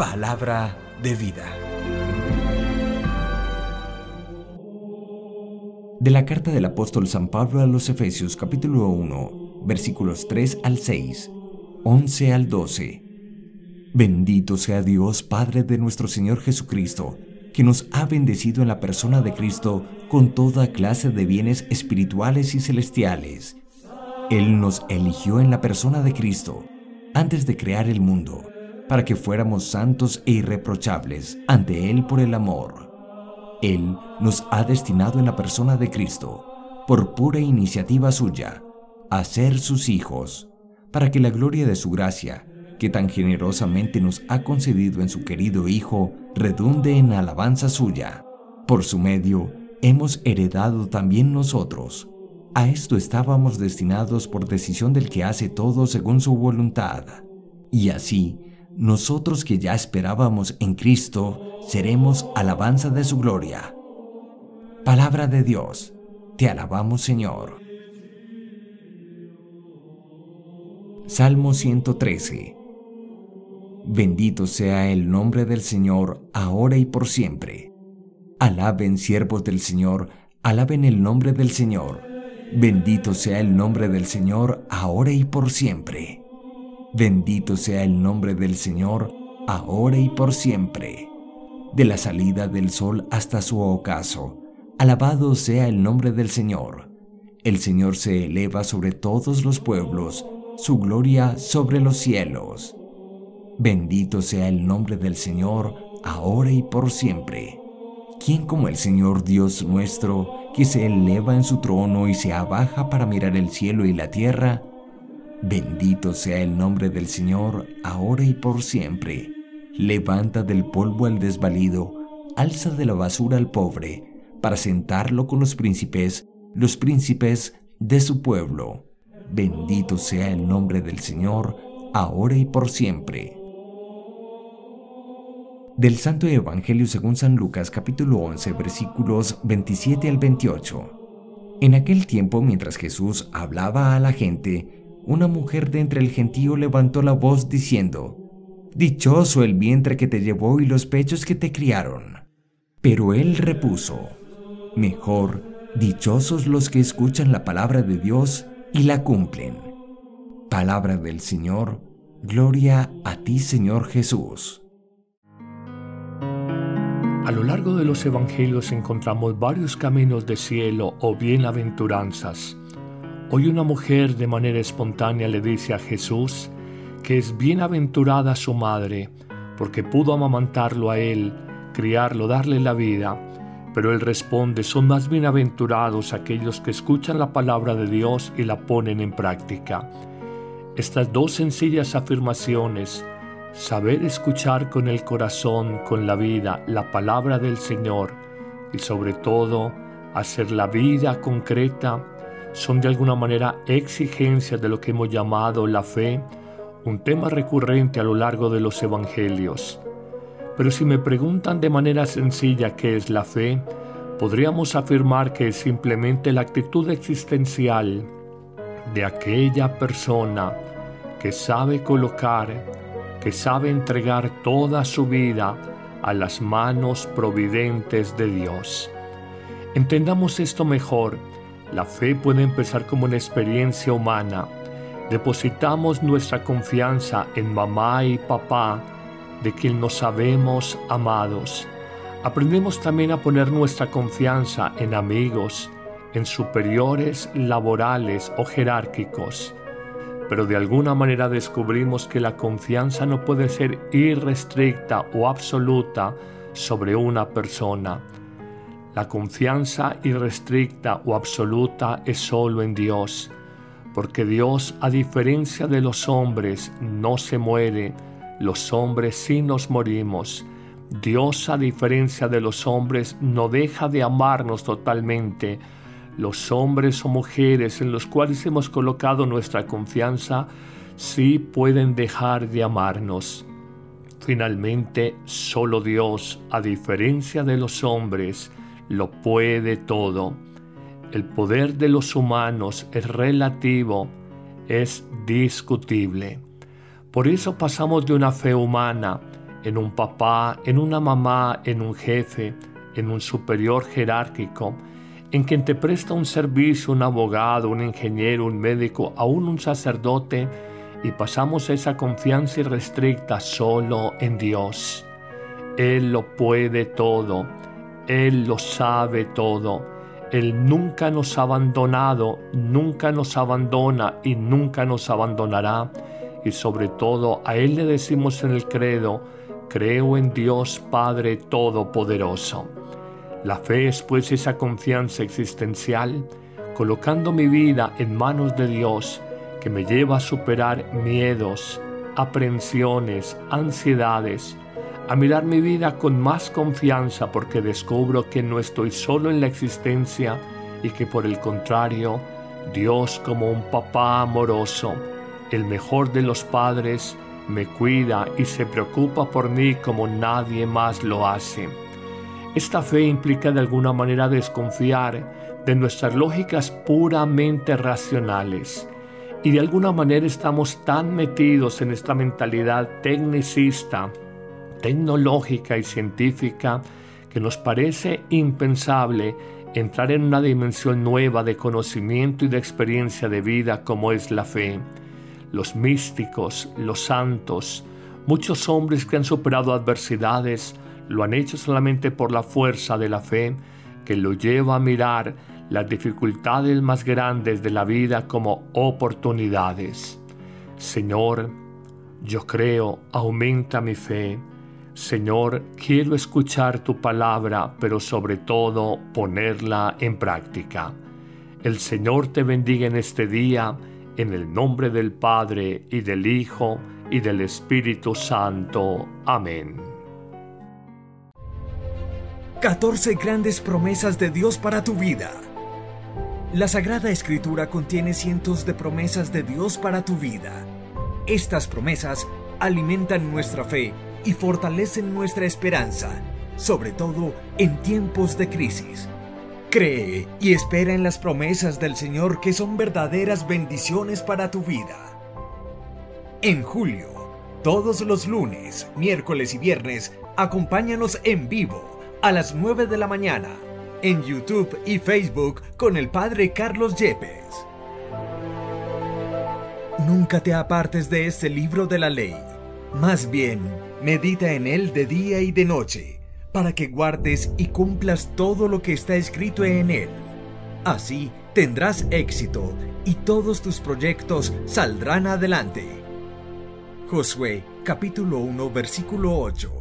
Palabra de vida. De la carta del apóstol San Pablo a los Efesios capítulo 1, versículos 3 al 6, 11 al 12. Bendito sea Dios, Padre de nuestro Señor Jesucristo, que nos ha bendecido en la persona de Cristo con toda clase de bienes espirituales y celestiales. Él nos eligió en la persona de Cristo antes de crear el mundo, para que fuéramos santos e irreprochables ante Él por el amor. Él nos ha destinado en la persona de Cristo, por pura iniciativa suya, a ser sus hijos, para que la gloria de su gracia, que tan generosamente nos ha concedido en su querido Hijo, redunde en alabanza suya. Por su medio, hemos heredado también nosotros. A esto estábamos destinados por decisión del que hace todo según su voluntad. Y así, nosotros que ya esperábamos en Cristo, seremos alabanza de su gloria. Palabra de Dios, te alabamos Señor. Salmo 113 Bendito sea el nombre del Señor, ahora y por siempre. Alaben siervos del Señor, alaben el nombre del Señor. Bendito sea el nombre del Señor, ahora y por siempre. Bendito sea el nombre del Señor, ahora y por siempre. De la salida del sol hasta su ocaso, alabado sea el nombre del Señor. El Señor se eleva sobre todos los pueblos, su gloria sobre los cielos. Bendito sea el nombre del Señor, ahora y por siempre. ¿Quién como el Señor Dios nuestro, que se eleva en su trono y se abaja para mirar el cielo y la tierra? Bendito sea el nombre del Señor, ahora y por siempre. Levanta del polvo al desvalido, alza de la basura al pobre, para sentarlo con los príncipes, los príncipes de su pueblo. Bendito sea el nombre del Señor, ahora y por siempre del Santo Evangelio según San Lucas capítulo 11 versículos 27 al 28. En aquel tiempo, mientras Jesús hablaba a la gente, una mujer de entre el gentío levantó la voz diciendo, Dichoso el vientre que te llevó y los pechos que te criaron. Pero él repuso, Mejor, dichosos los que escuchan la palabra de Dios y la cumplen. Palabra del Señor, gloria a ti Señor Jesús. A lo largo de los evangelios encontramos varios caminos de cielo o bienaventuranzas. Hoy una mujer de manera espontánea le dice a Jesús que es bienaventurada su madre, porque pudo amamantarlo a él, criarlo, darle la vida. Pero él responde, son más bienaventurados aquellos que escuchan la palabra de Dios y la ponen en práctica. Estas dos sencillas afirmaciones saber escuchar con el corazón, con la vida, la palabra del Señor y sobre todo hacer la vida concreta son de alguna manera exigencias de lo que hemos llamado la fe, un tema recurrente a lo largo de los evangelios. Pero si me preguntan de manera sencilla qué es la fe, podríamos afirmar que es simplemente la actitud existencial de aquella persona que sabe colocar que sabe entregar toda su vida a las manos providentes de Dios. Entendamos esto mejor. La fe puede empezar como una experiencia humana. Depositamos nuestra confianza en mamá y papá, de quien nos sabemos amados. Aprendemos también a poner nuestra confianza en amigos, en superiores laborales o jerárquicos pero de alguna manera descubrimos que la confianza no puede ser irrestricta o absoluta sobre una persona. La confianza irrestricta o absoluta es solo en Dios, porque Dios, a diferencia de los hombres, no se muere, los hombres sí nos morimos. Dios, a diferencia de los hombres, no deja de amarnos totalmente, los hombres o mujeres en los cuales hemos colocado nuestra confianza sí pueden dejar de amarnos. Finalmente, solo Dios, a diferencia de los hombres, lo puede todo. El poder de los humanos es relativo, es discutible. Por eso pasamos de una fe humana, en un papá, en una mamá, en un jefe, en un superior jerárquico, en quien te presta un servicio, un abogado, un ingeniero, un médico, aún un sacerdote, y pasamos esa confianza irrestricta solo en Dios. Él lo puede todo, Él lo sabe todo, Él nunca nos ha abandonado, nunca nos abandona y nunca nos abandonará, y sobre todo a Él le decimos en el credo, creo en Dios Padre Todopoderoso. La fe es pues esa confianza existencial, colocando mi vida en manos de Dios, que me lleva a superar miedos, aprensiones, ansiedades, a mirar mi vida con más confianza porque descubro que no estoy solo en la existencia y que por el contrario, Dios como un papá amoroso, el mejor de los padres, me cuida y se preocupa por mí como nadie más lo hace. Esta fe implica de alguna manera desconfiar de nuestras lógicas puramente racionales y de alguna manera estamos tan metidos en esta mentalidad tecnicista, tecnológica y científica que nos parece impensable entrar en una dimensión nueva de conocimiento y de experiencia de vida como es la fe. Los místicos, los santos, muchos hombres que han superado adversidades, lo han hecho solamente por la fuerza de la fe que lo lleva a mirar las dificultades más grandes de la vida como oportunidades. Señor, yo creo, aumenta mi fe. Señor, quiero escuchar tu palabra, pero sobre todo ponerla en práctica. El Señor te bendiga en este día, en el nombre del Padre y del Hijo y del Espíritu Santo. Amén. 14 grandes promesas de Dios para tu vida. La Sagrada Escritura contiene cientos de promesas de Dios para tu vida. Estas promesas alimentan nuestra fe y fortalecen nuestra esperanza, sobre todo en tiempos de crisis. Cree y espera en las promesas del Señor que son verdaderas bendiciones para tu vida. En julio, todos los lunes, miércoles y viernes, acompáñanos en vivo a las 9 de la mañana en YouTube y Facebook con el Padre Carlos Yepes. Nunca te apartes de este libro de la ley. Más bien, medita en él de día y de noche, para que guardes y cumplas todo lo que está escrito en él. Así tendrás éxito y todos tus proyectos saldrán adelante. Josué capítulo 1 versículo 8